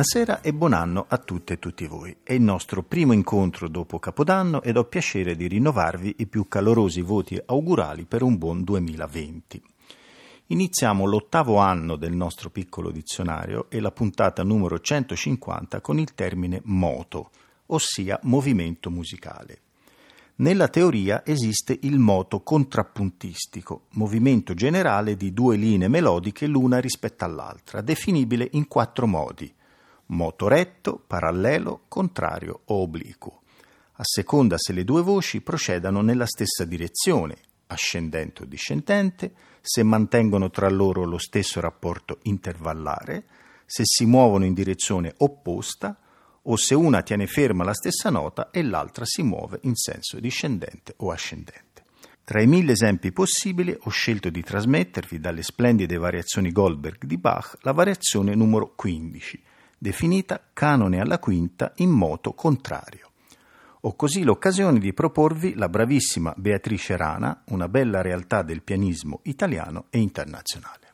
Buonasera e buon anno a tutte e tutti voi. È il nostro primo incontro dopo Capodanno ed ho piacere di rinnovarvi i più calorosi voti augurali per un buon 2020. Iniziamo l'ottavo anno del nostro piccolo dizionario e la puntata numero 150 con il termine moto, ossia movimento musicale. Nella teoria esiste il moto contrappuntistico, movimento generale di due linee melodiche l'una rispetto all'altra, definibile in quattro modi moto retto, parallelo, contrario o obliquo, a seconda se le due voci procedano nella stessa direzione, ascendente o discendente, se mantengono tra loro lo stesso rapporto intervallare, se si muovono in direzione opposta o se una tiene ferma la stessa nota e l'altra si muove in senso discendente o ascendente. Tra i mille esempi possibili ho scelto di trasmettervi dalle splendide variazioni Goldberg di Bach la variazione numero 15, definita canone alla quinta in moto contrario. Ho così l'occasione di proporvi la bravissima Beatrice Rana, una bella realtà del pianismo italiano e internazionale.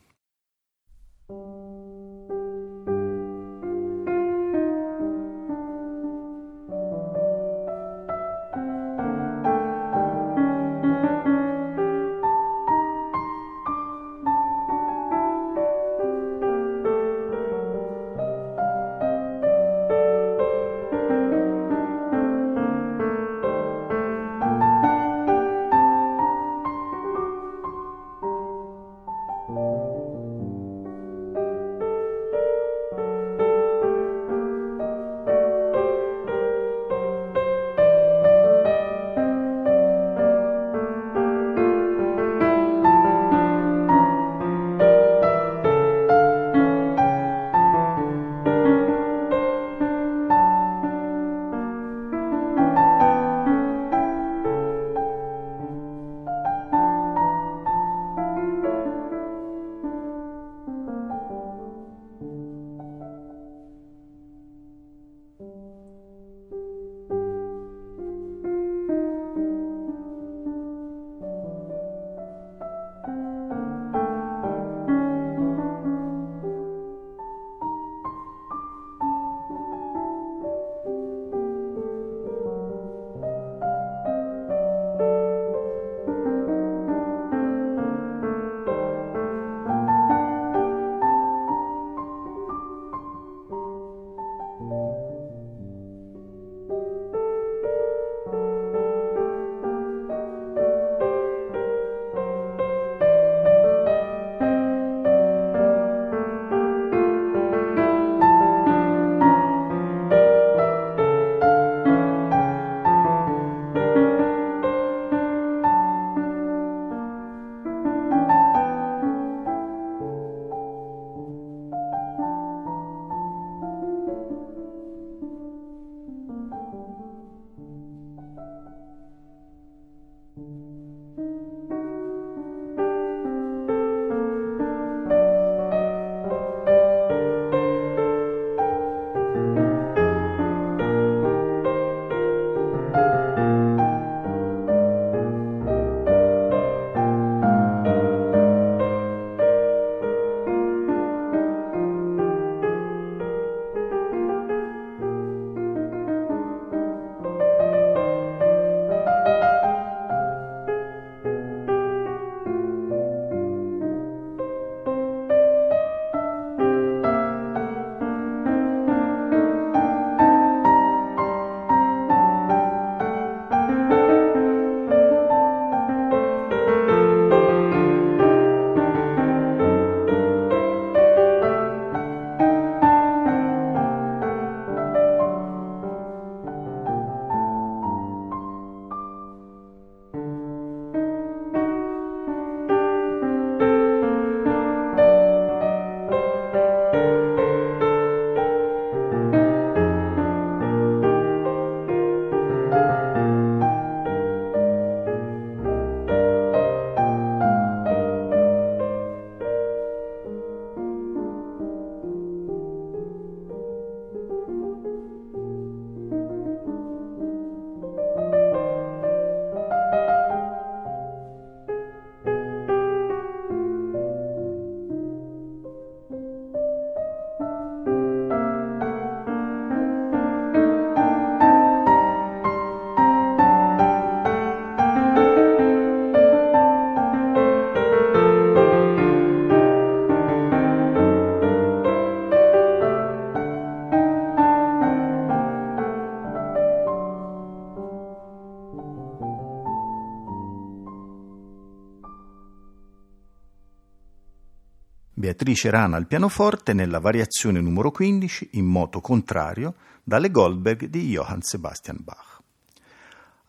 Beatrice Rana al pianoforte nella variazione numero 15 in moto contrario dalle Goldberg di Johann Sebastian Bach.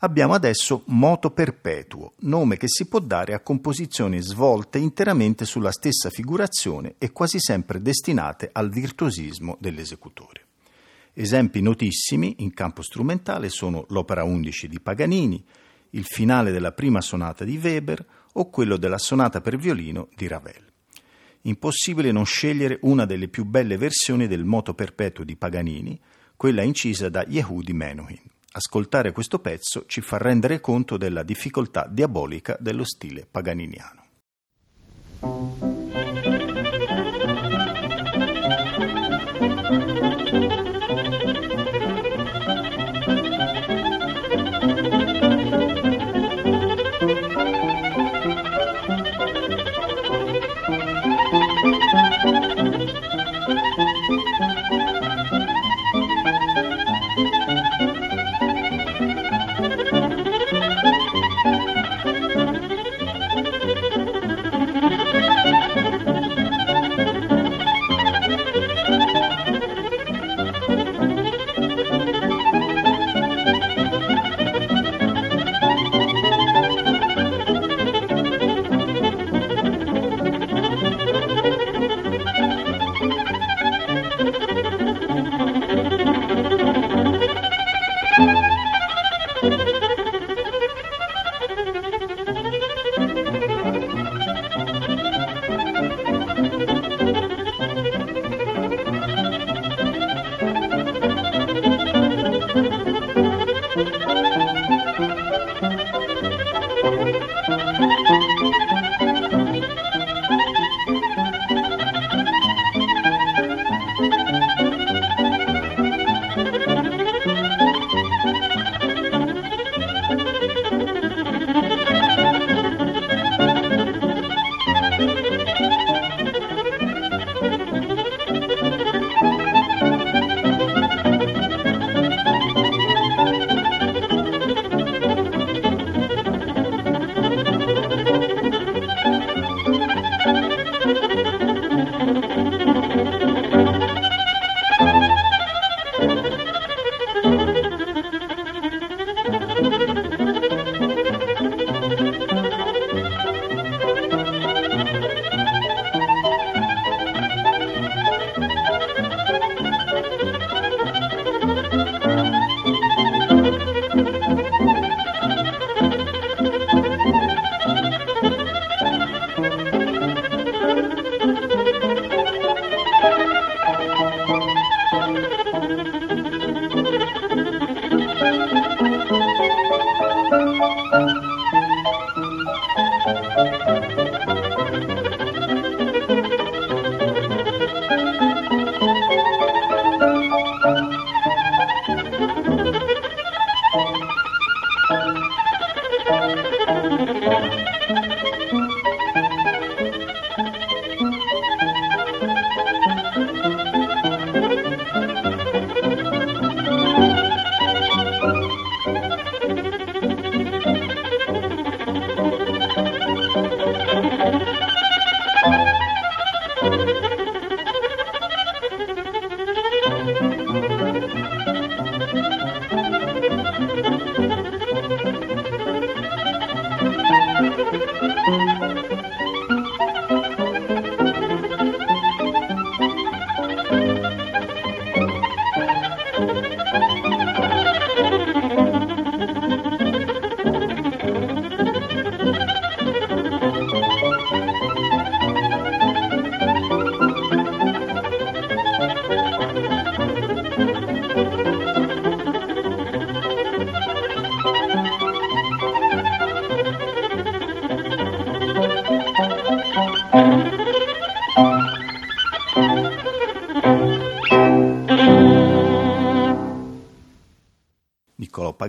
Abbiamo adesso moto perpetuo, nome che si può dare a composizioni svolte interamente sulla stessa figurazione e quasi sempre destinate al virtuosismo dell'esecutore. Esempi notissimi in campo strumentale sono l'opera 11 di Paganini, il finale della prima sonata di Weber o quello della sonata per violino di Ravel. Impossibile non scegliere una delle più belle versioni del moto perpetuo di Paganini, quella incisa da Yehudi Menuhin. Ascoltare questo pezzo ci fa rendere conto della difficoltà diabolica dello stile paganiniano.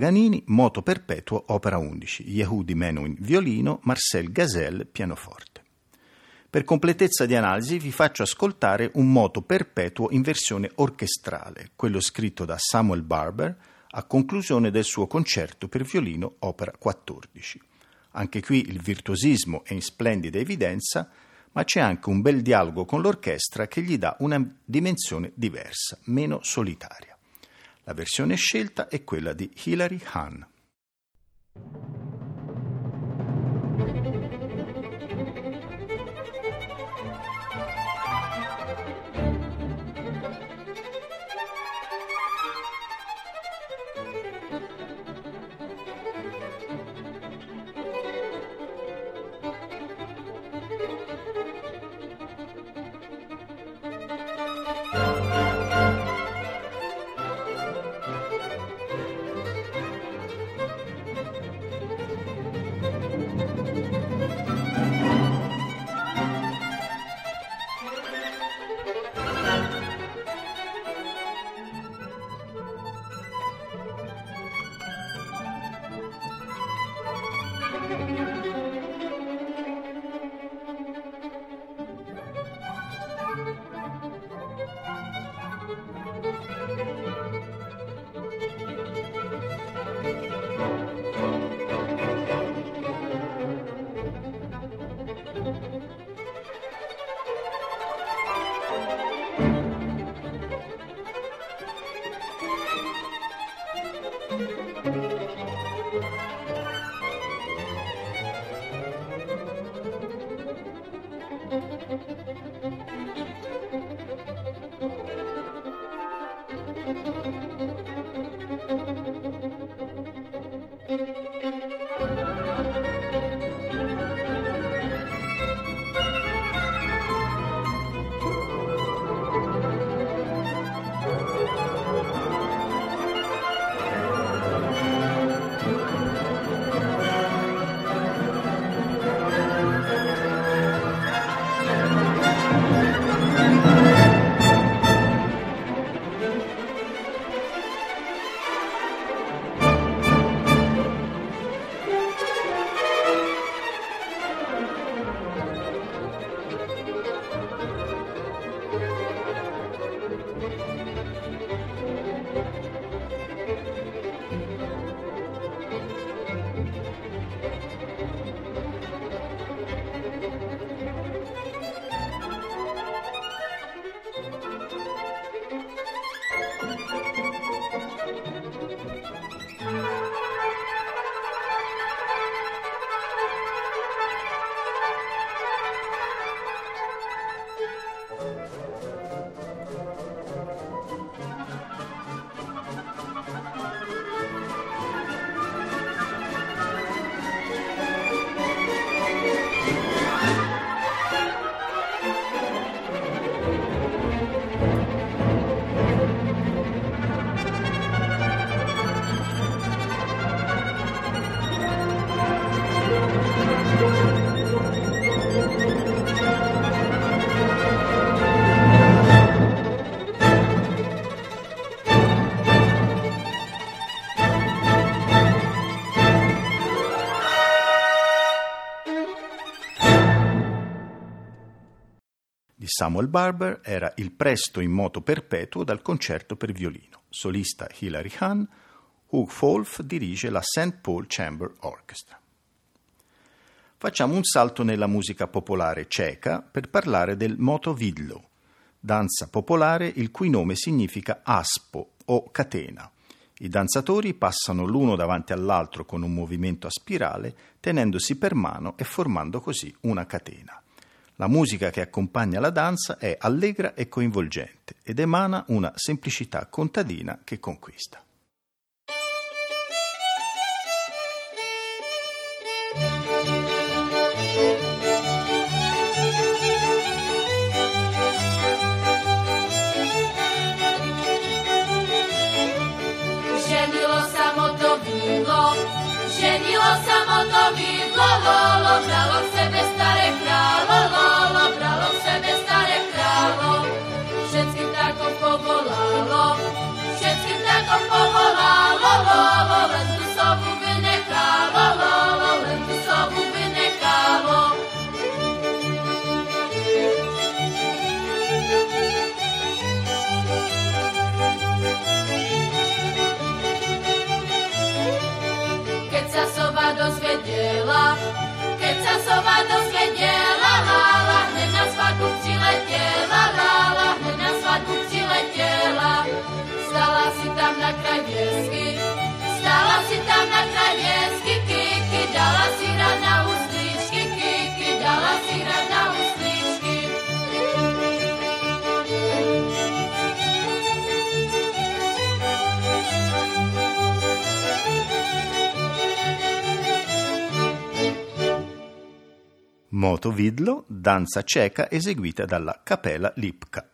Paganini, Moto Perpetuo, opera 11, Yehudi Menuhin, violino, Marcel Gazelle, pianoforte. Per completezza di analisi vi faccio ascoltare un moto perpetuo in versione orchestrale, quello scritto da Samuel Barber a conclusione del suo concerto per violino opera 14. Anche qui il virtuosismo è in splendida evidenza, ma c'è anche un bel dialogo con l'orchestra che gli dà una dimensione diversa, meno solitaria. La versione scelta è quella di Hilary Hahn. Samuel Barber era il presto in moto perpetuo dal concerto per violino. Solista Hilary Hahn, Hugh Wolf dirige la St. Paul Chamber Orchestra. Facciamo un salto nella musica popolare ceca per parlare del motovidlo, danza popolare il cui nome significa aspo o catena. I danzatori passano l'uno davanti all'altro con un movimento a spirale, tenendosi per mano e formando così una catena. La musica che accompagna la danza è allegra e coinvolgente ed emana una semplicità contadina che conquista. Ženilo samo to ženilo samo to dozvedela, keď sa sova dozvedela, lála, hneď na svadbu přiletěla, lála, hneď na svadbu přiletěla. Kraj vjeski Stala si tam na kraj vjeski Kiki, dala si rad na uslički Kiki, dala si rad na uslički Moto Vidlo, danza ceca eseguita dalla Capella Lipka.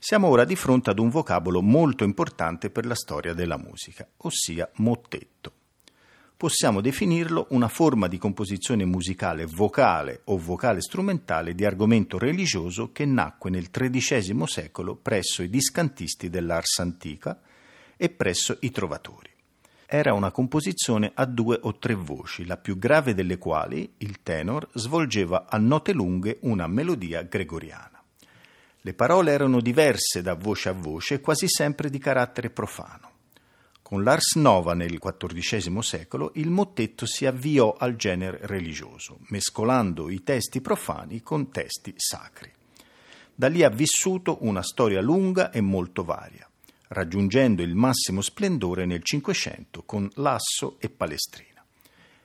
Siamo ora di fronte ad un vocabolo molto importante per la storia della musica, ossia mottetto. Possiamo definirlo una forma di composizione musicale vocale o vocale strumentale di argomento religioso che nacque nel XIII secolo presso i discantisti dell'Ars antica e presso i trovatori. Era una composizione a due o tre voci, la più grave delle quali, il tenor, svolgeva a note lunghe una melodia gregoriana. Le parole erano diverse da voce a voce e quasi sempre di carattere profano. Con l'Ars Nova nel XIV secolo il mottetto si avviò al genere religioso, mescolando i testi profani con testi sacri. Da lì ha vissuto una storia lunga e molto varia raggiungendo il massimo splendore nel Cinquecento con Lasso e Palestrina.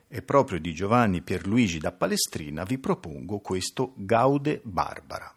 E proprio di Giovanni Pierluigi da Palestrina vi propongo questo Gaude Barbara.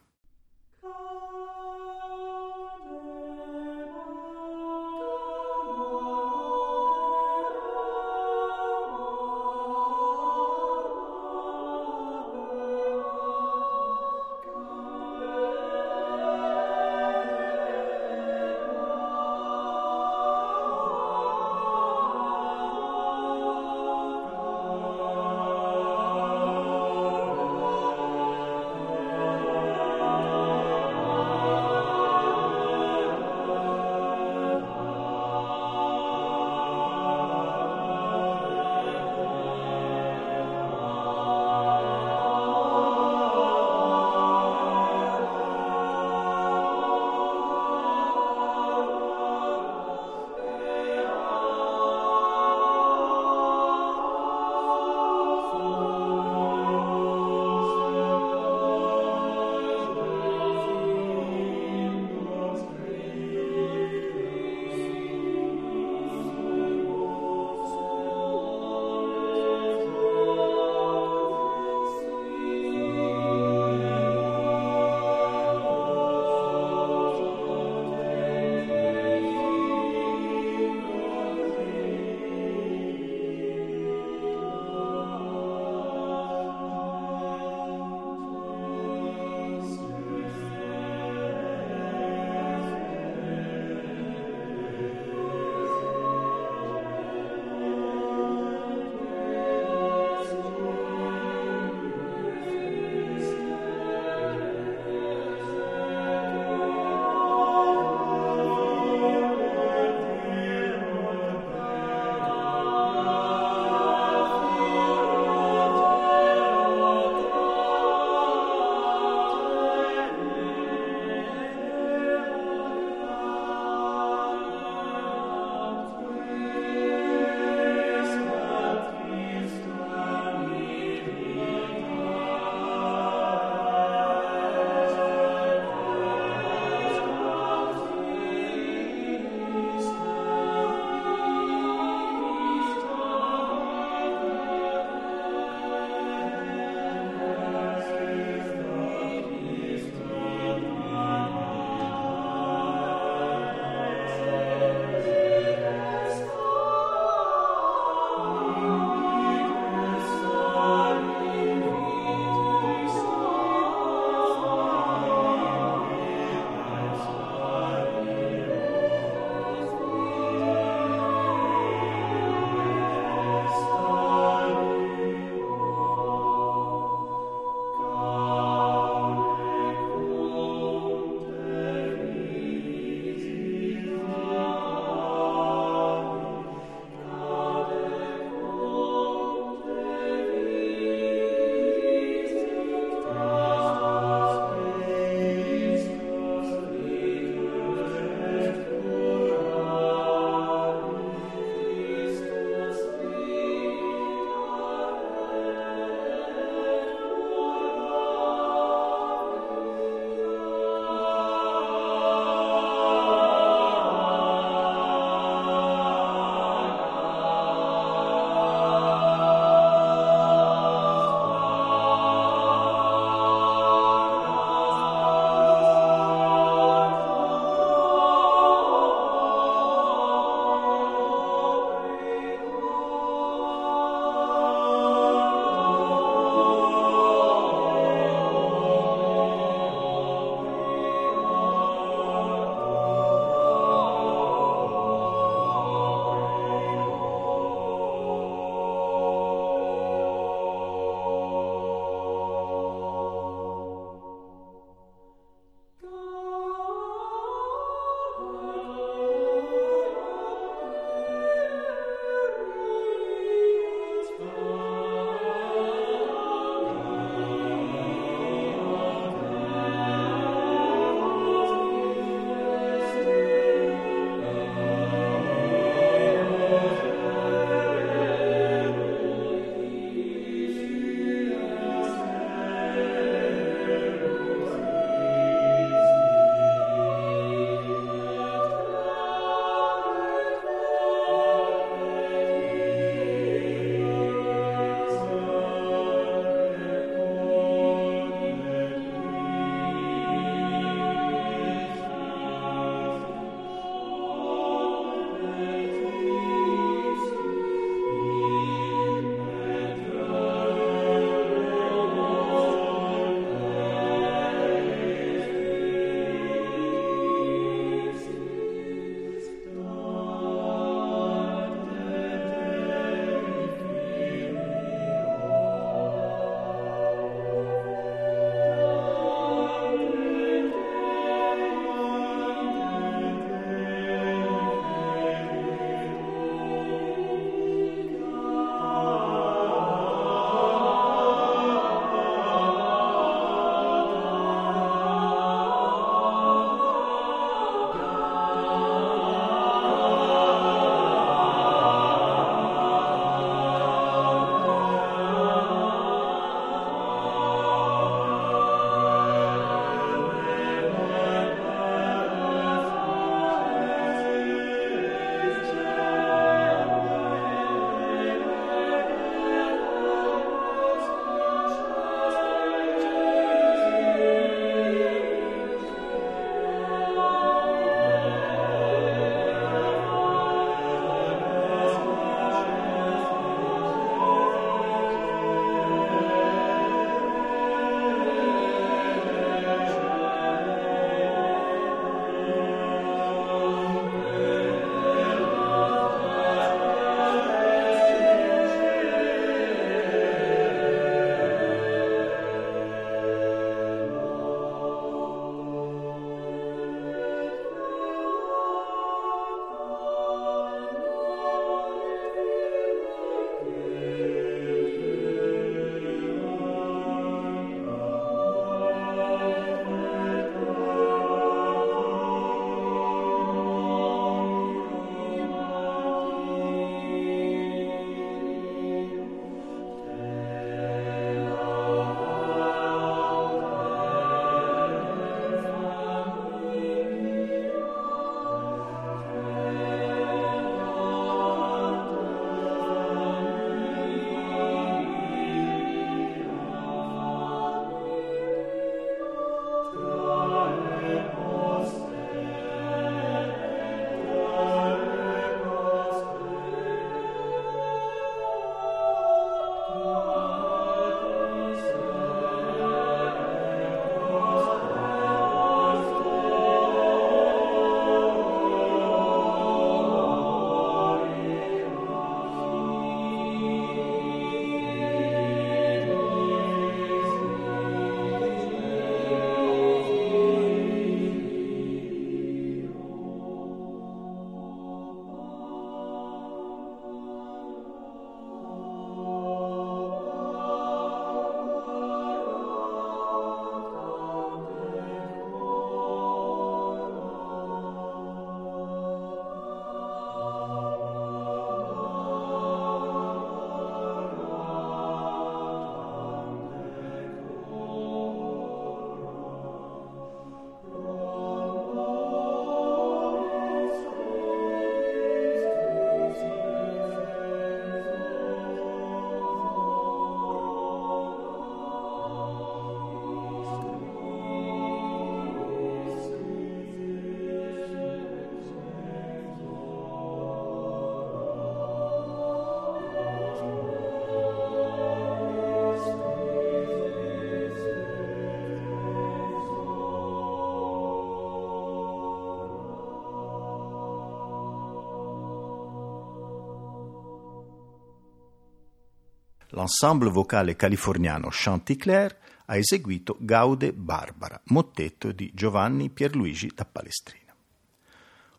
L'ensemble vocale californiano Chanticleer ha eseguito Gaude Barbara, mottetto di Giovanni Pierluigi da Palestrina.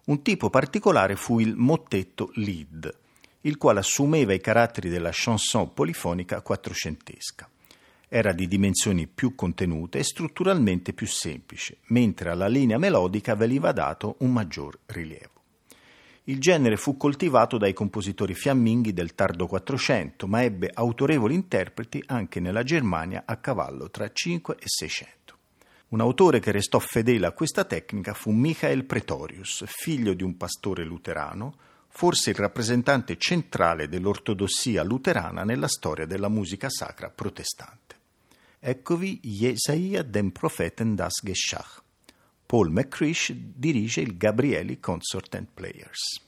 Un tipo particolare fu il mottetto lead, il quale assumeva i caratteri della chanson polifonica quattrocentesca. Era di dimensioni più contenute e strutturalmente più semplice, mentre alla linea melodica veniva dato un maggior rilievo. Il genere fu coltivato dai compositori fiamminghi del tardo Quattrocento, ma ebbe autorevoli interpreti anche nella Germania a cavallo tra 5 e 600. Un autore che restò fedele a questa tecnica fu Michael Pretorius, figlio di un pastore luterano, forse il rappresentante centrale dell'ortodossia luterana nella storia della musica sacra protestante. Eccovi Jesaia dem Propheten das Geschach. Paul McCrish dirige il Gabrieli Consort and Players.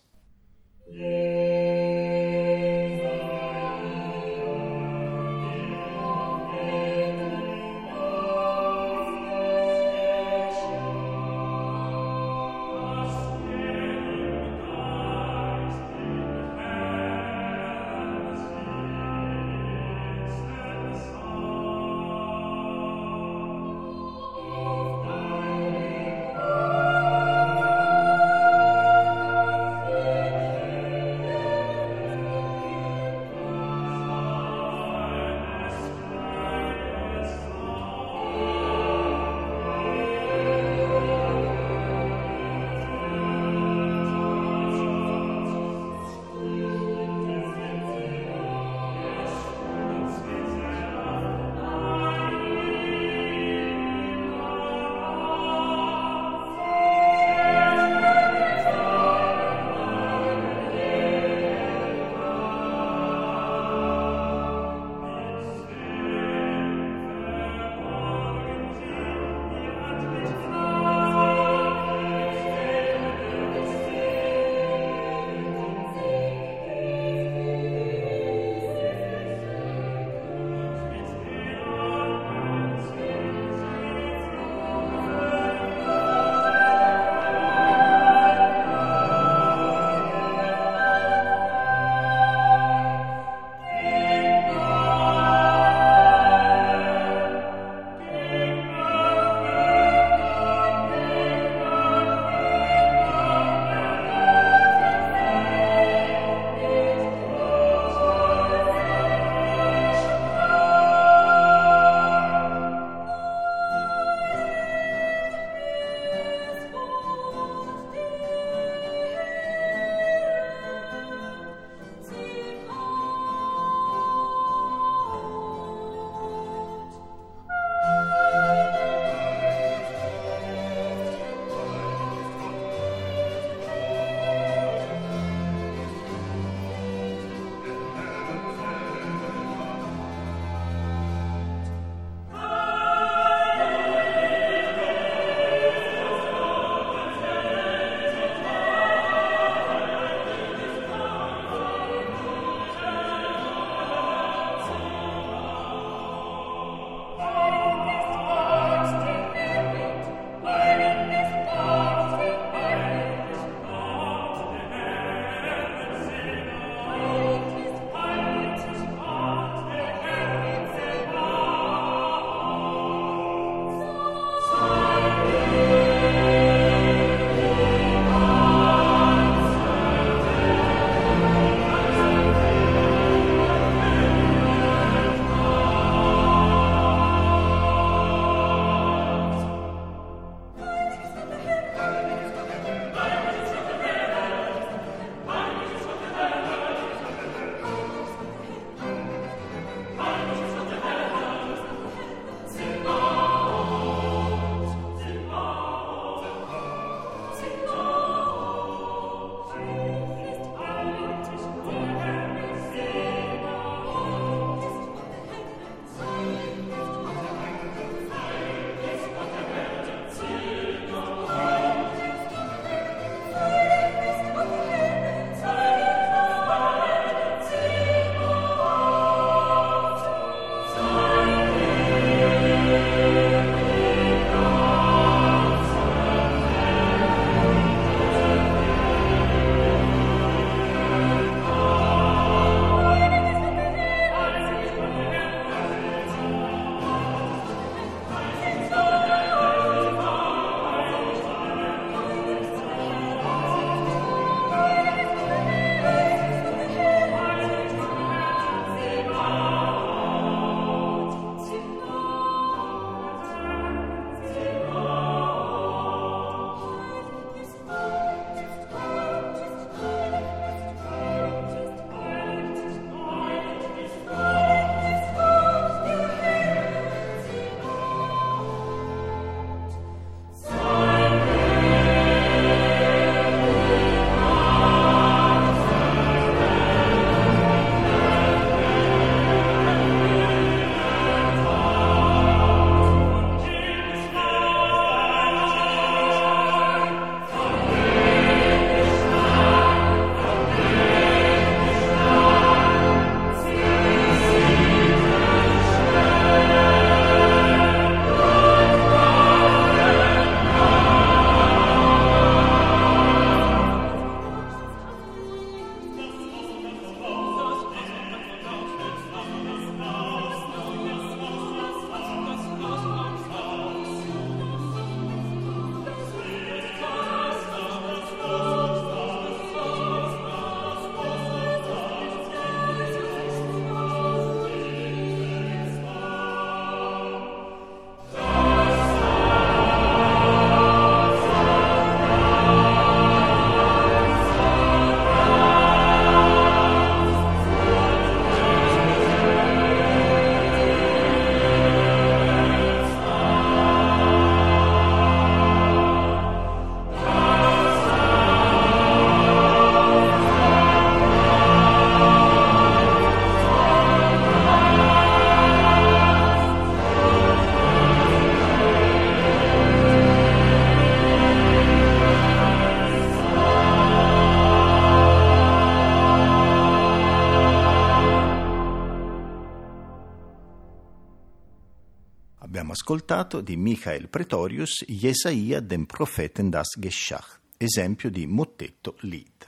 Ascoltato di Michael Pretorius Jesaia den Propheten das Geschach, esempio di mottetto Lied.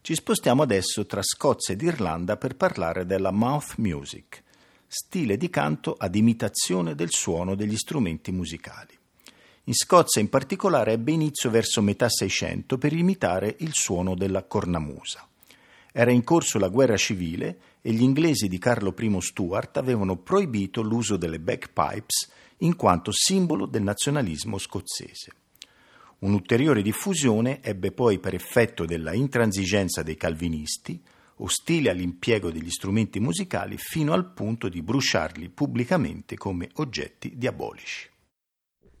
Ci spostiamo adesso tra Scozia ed Irlanda per parlare della mouth music, stile di canto ad imitazione del suono degli strumenti musicali. In Scozia in particolare ebbe inizio verso metà Seicento per imitare il suono della cornamusa. Era in corso la guerra civile e gli inglesi di Carlo I Stuart avevano proibito l'uso delle bagpipes in quanto simbolo del nazionalismo scozzese. Un'ulteriore diffusione ebbe poi per effetto della intransigenza dei calvinisti, ostili all'impiego degli strumenti musicali fino al punto di bruciarli pubblicamente come oggetti diabolici.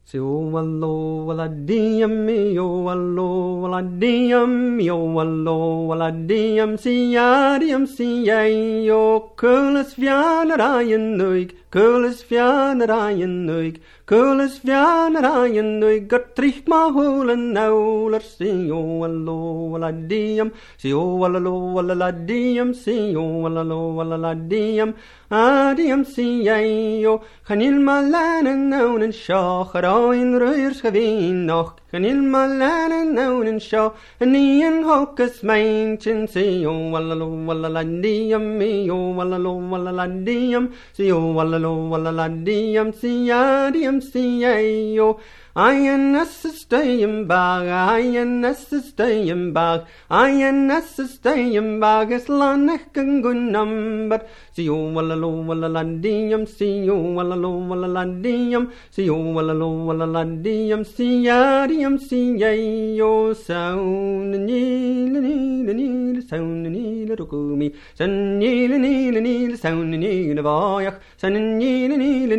Say, oh, wallo, waladium, me, oh, wallo, waladium, me, oh, wallo, waladium, si, adium, si, yay, oh, curlis, vianarayan, nuig, Kulis fianar aan je nuik, kulis fianar aan je nuik, gert trich ma holen nauler, si o allo alla diem, si o allo alla diem, si o allo alla diem, adiam. Si ei o, gaan il ma lanen naunen, schach, er ein ruiers gewin noch, naunen seo a níon hogus meintin si o wallalo wallalandiam mi o wallalo wallalandiam si o wallalo wallalandiam si adiam si ai o I staying bag, I am staying bag, I am staying bag, is lanech gan gun number. See you wallalo wallalandium, see you wallalo wallalandium, see you wallalo wallalandium, see yadium, see yayo sound, nil, nil, nil, sound, nil, rukumi, san nil, nil, nil, sound, nil, vayach, Sound kneel and kneel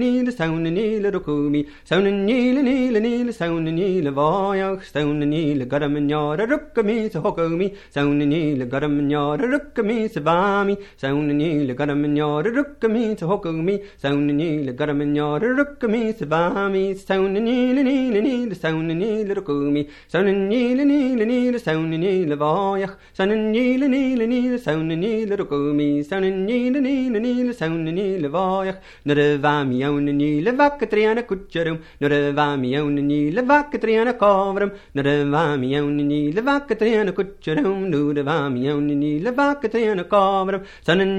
rukumi. Sound and kneel and kneel and kneel, sound and kneel hokumi. Sound and kneel a garam and yard a rukami, so bami. Hokumi. Sound and kneel a garam and yard a rukami, so rukumi. Sound and kneel and kneel and kneel, sound and rukumi. Sound and kneel and kneel. Utrecht. Naar de Vamione Niele Vakkatriana Kutcherum. Naar de Vamione Niele Vakkatriana Koverum. Naar de ni le Vakkatriana Kutcherum. Naar de Vamione Niele Vakkatriana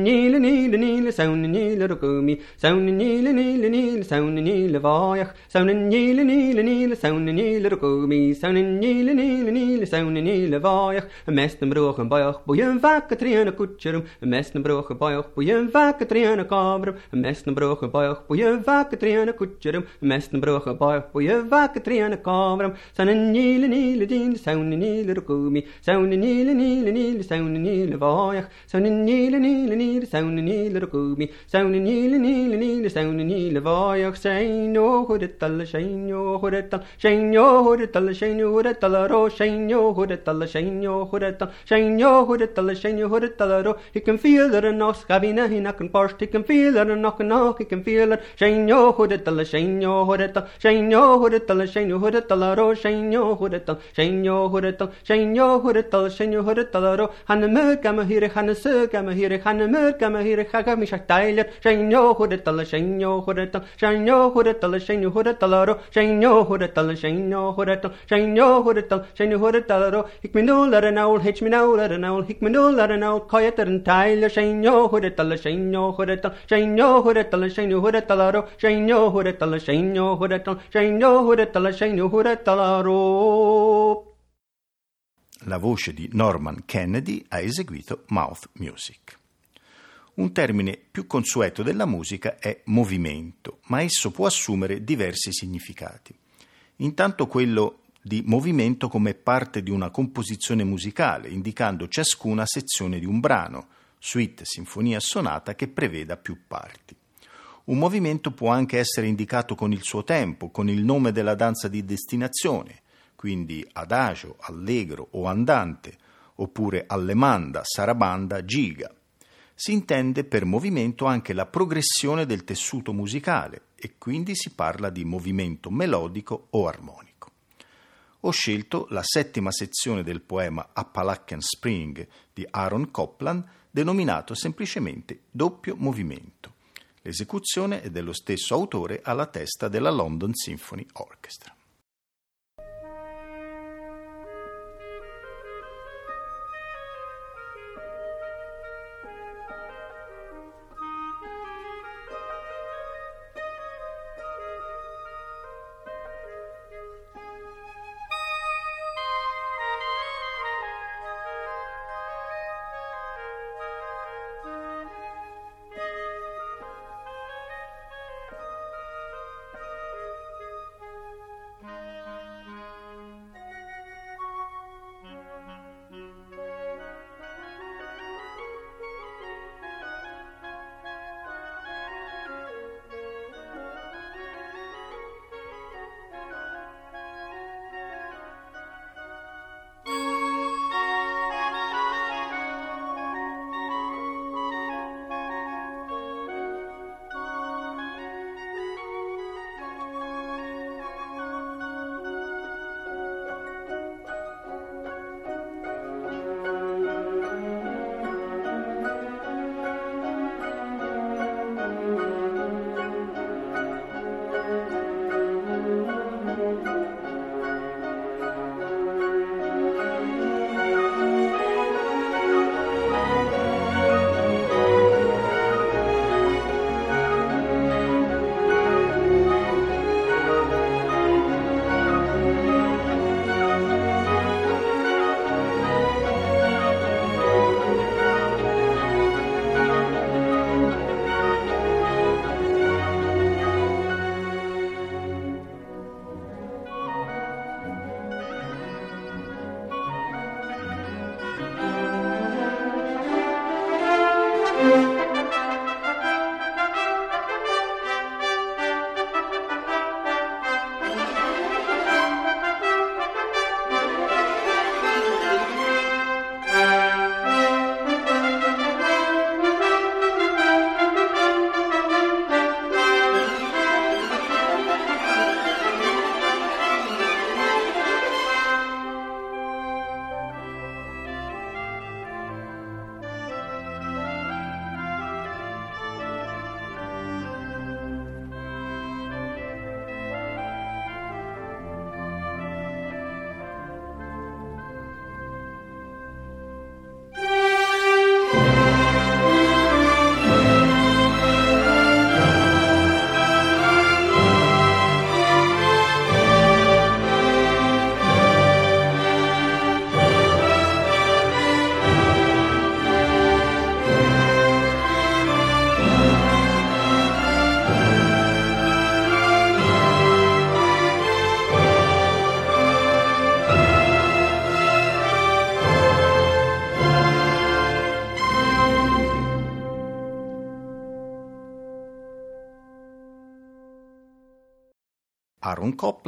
ni le ni le Niele Saunen Niele Rukumi. Saunen Niele Niele Niele Saunen Niele Vajach. Saunen Niele Niele Niele ni le Rukumi. Saunen Niele Niele Niele Saunen Niele Vajach. Een ni le broog een bajach. Boeien Vakkatriana Kutcherum. Een mest een broog een bajach. Boeien Vakkatriana Koverum. Een mest Mēs nu brauham pajauh pujevā, ka triena kučeram, mēs nu brauham pajauh pujevā, ka triena kovram, sana nīli nīli dīli, sauni nīli rukumi, sauni nīli nīli nīli, sauni nīli vājah, sauni nīli nīli nīli, sauni nīli rukumi, sauni nīli nīli nīli, sauni nīli vājah, saino huretal, saino huretal, saino huretal, saino huretal, ro, saino huretal, saino huretal, saino huretal, saino huretal, ro, he can feel it and knock, having a he knock and parst, he can feel that a knock knock, you can feel it. Shane yo hooditala, shane yo hooditala, shane yo hooditala, shane yo hooditala, ro, shane yo hooditala, shane yo hooditala, shane yo hooditala, shane yo hooditala, ro, hanamur gamahiri, hanasu gamahiri, hanamur gamahiri, hagamisha tailer, shane yo hooditala, shane yo hooditala, shane yo hooditala, shane yo hooditala, ro, shane yo hooditala, shane yo hooditala, shane yo hooditala, shane yo hooditala, ro, hikminul at an owl, hitchminul at an owl, hikminul at an owl, quiet at an shane yo hooditala, shane yo hooditala, shane yo hooditala, shine yo, hudetal, ro, shine yo, hudetal, shine yo, hudetal, shine yo, hudetal, shine yo, hudetal, ro. La voce di Norman Kennedy ha eseguito mouth music. Un termine più consueto della musica è movimento, ma esso può assumere diversi significati. Intanto quello di movimento come parte di una composizione musicale, indicando ciascuna sezione di un brano, suite, sinfonia, sonata che preveda più parti. Un movimento può anche essere indicato con il suo tempo, con il nome della danza di destinazione, quindi adagio, allegro o andante, oppure allemanda, sarabanda, giga. Si intende per movimento anche la progressione del tessuto musicale e quindi si parla di movimento melodico o armonico. Ho scelto la settima sezione del poema Appalachian Spring di Aaron Copland, denominato semplicemente doppio movimento. L'esecuzione è dello stesso autore alla testa della London Symphony Orchestra.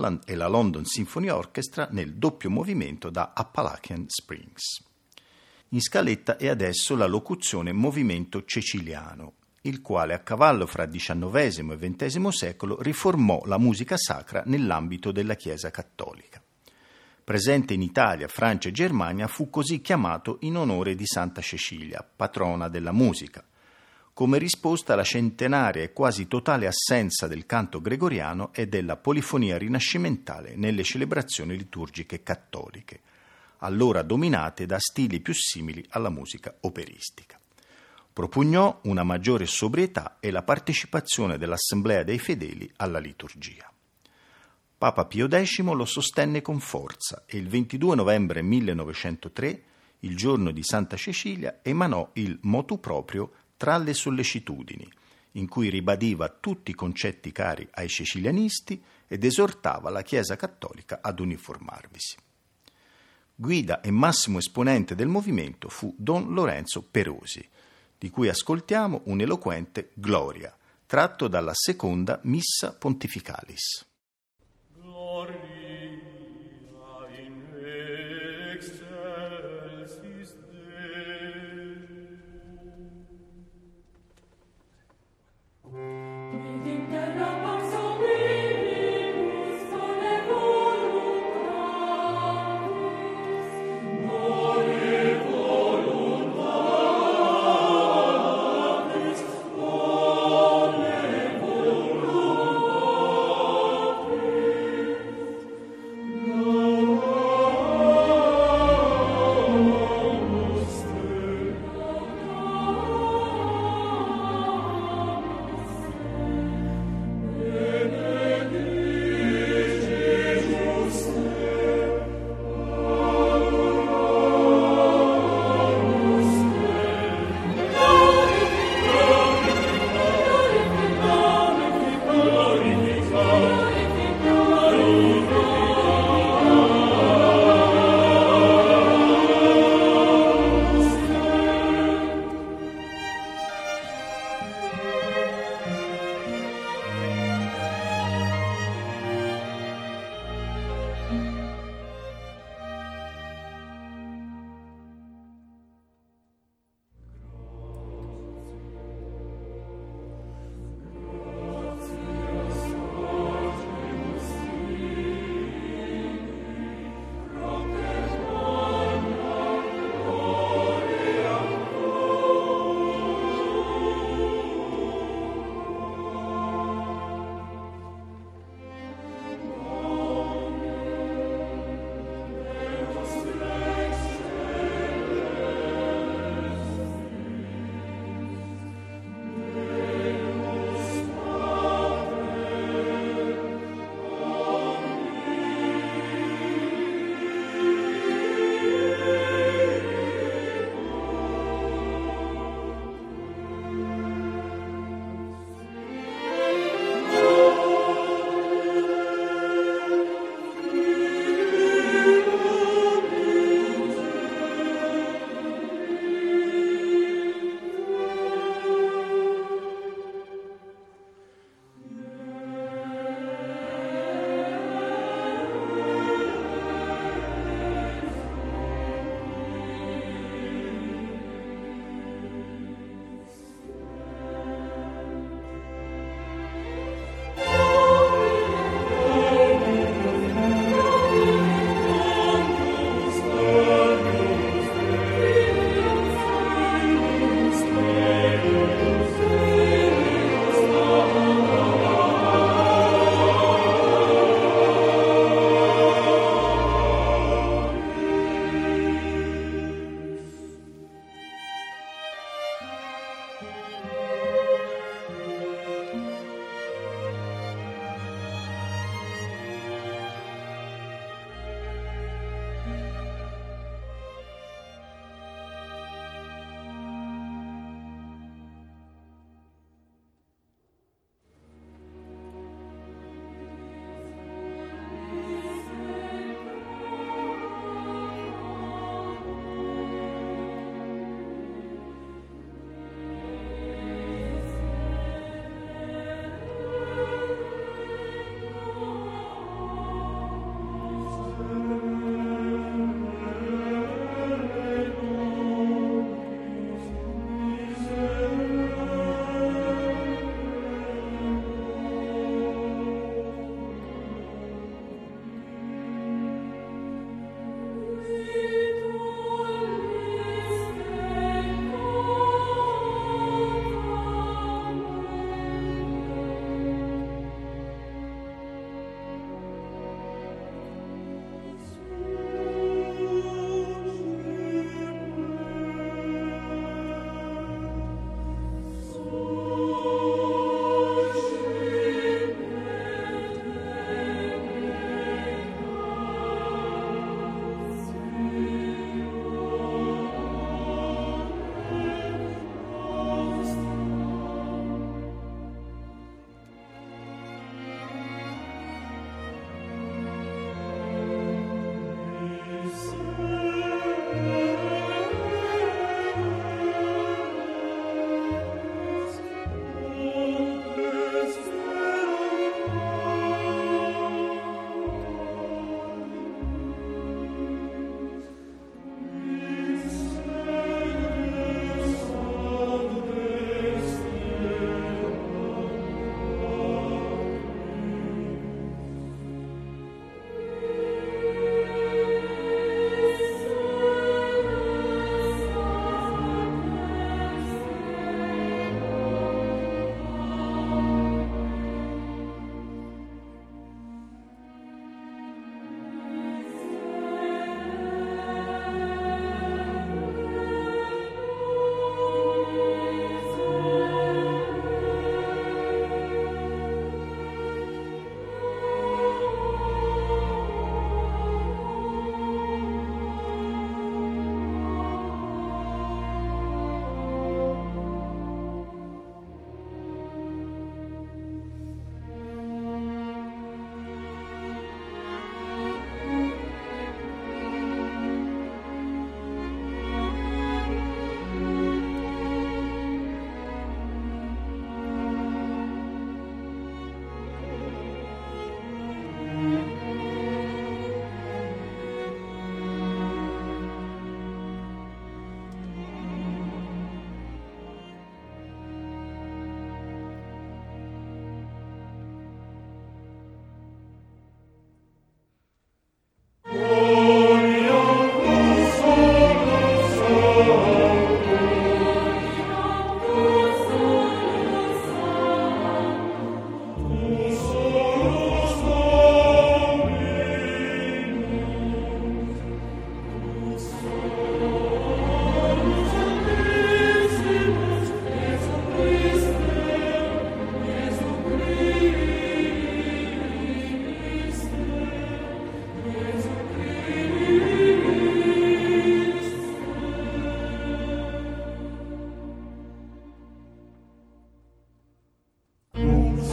Copland e la London Symphony Orchestra nel doppio movimento da Appalachian Springs. In scaletta è adesso la locuzione movimento ceciliano, il quale a cavallo fra XIX e XX secolo riformò la musica sacra nell'ambito della Chiesa cattolica. Presente in Italia, Francia e Germania, fu così chiamato in onore di Santa Cecilia, patrona della musica, come risposta alla centenaria e quasi totale assenza del canto gregoriano e della polifonia rinascimentale nelle celebrazioni liturgiche cattoliche, allora dominate da stili più simili alla musica operistica. Propugnò una maggiore sobrietà e la partecipazione dell'assemblea dei fedeli alla liturgia. Papa Pio X lo sostenne con forza e il 22 novembre 1903, il giorno di Santa Cecilia, emanò il motu proprio tra le sollecitudini, in cui ribadiva tutti i concetti cari ai cecilianisti ed esortava la Chiesa cattolica ad uniformarvisi. Guida e massimo esponente del movimento fu Don Lorenzo Perosi, di cui ascoltiamo un eloquente Gloria, tratto dalla seconda Missa Pontificalis.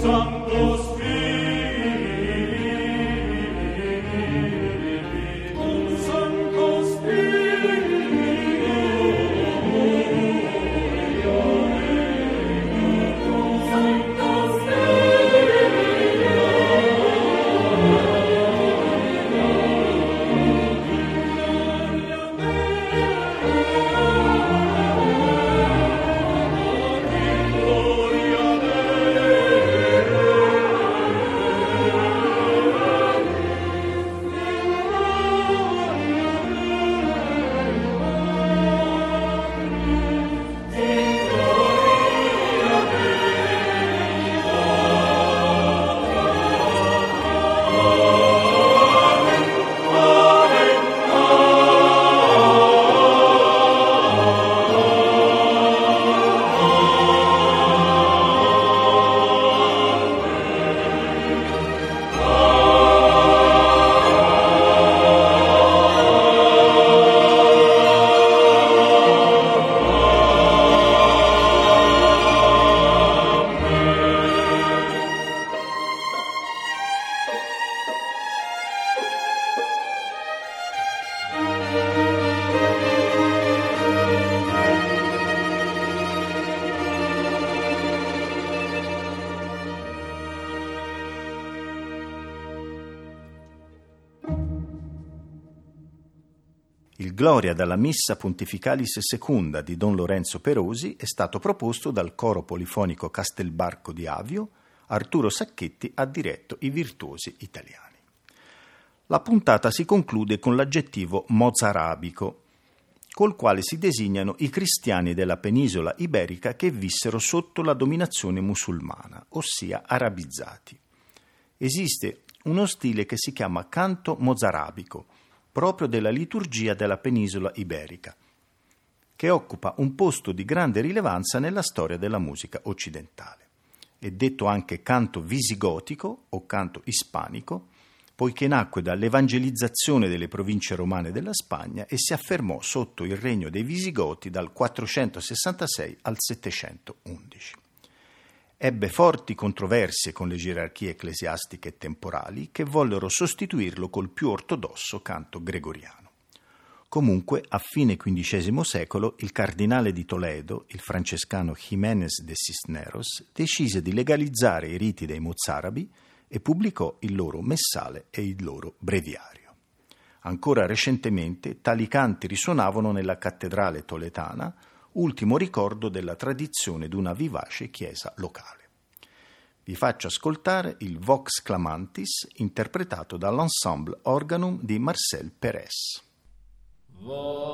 Il Gloria dalla Missa Pontificalis Secunda di Don Lorenzo Perosi è stato proposto dal coro polifonico Castelbarco di Avio. Arturo Sacchetti ha diretto i virtuosi italiani. La puntata si conclude con l'aggettivo mozarabico, col quale si designano i cristiani della penisola iberica che vissero sotto la dominazione musulmana, ossia arabizzati. Esiste uno stile che si chiama canto mozarabico, proprio della liturgia della penisola iberica, che occupa un posto di grande rilevanza nella storia della musica occidentale. È detto anche canto visigotico o canto ispanico, poiché nacque dall'evangelizzazione delle province romane della Spagna e si affermò sotto il regno dei Visigoti dal 466 al 711 ebbe forti controversie con le gerarchie ecclesiastiche e temporali che vollero sostituirlo col più ortodosso canto gregoriano. Comunque, a fine XV secolo, il cardinale di Toledo, il francescano Jiménez de Cisneros, decise di legalizzare i riti dei mozarabi e pubblicò il loro messale e il loro breviario. Ancora recentemente tali canti risuonavano nella cattedrale toletana, ultimo ricordo della tradizione di una vivace chiesa locale. Vi faccio ascoltare il Vox Clamantis interpretato dall'ensemble Organum di Marcel Pérez. Io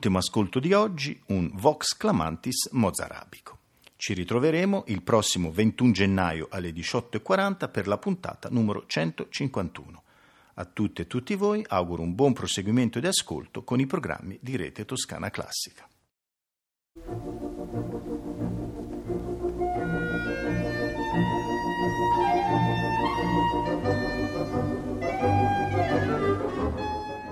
Era l'ultimo ascolto di oggi, un Vox Clamantis Mozarabico. Ci ritroveremo il prossimo 21 gennaio alle 18.40 per la puntata numero 151. A tutte e tutti voi auguro un buon proseguimento di ascolto con i programmi di Rete Toscana Classica.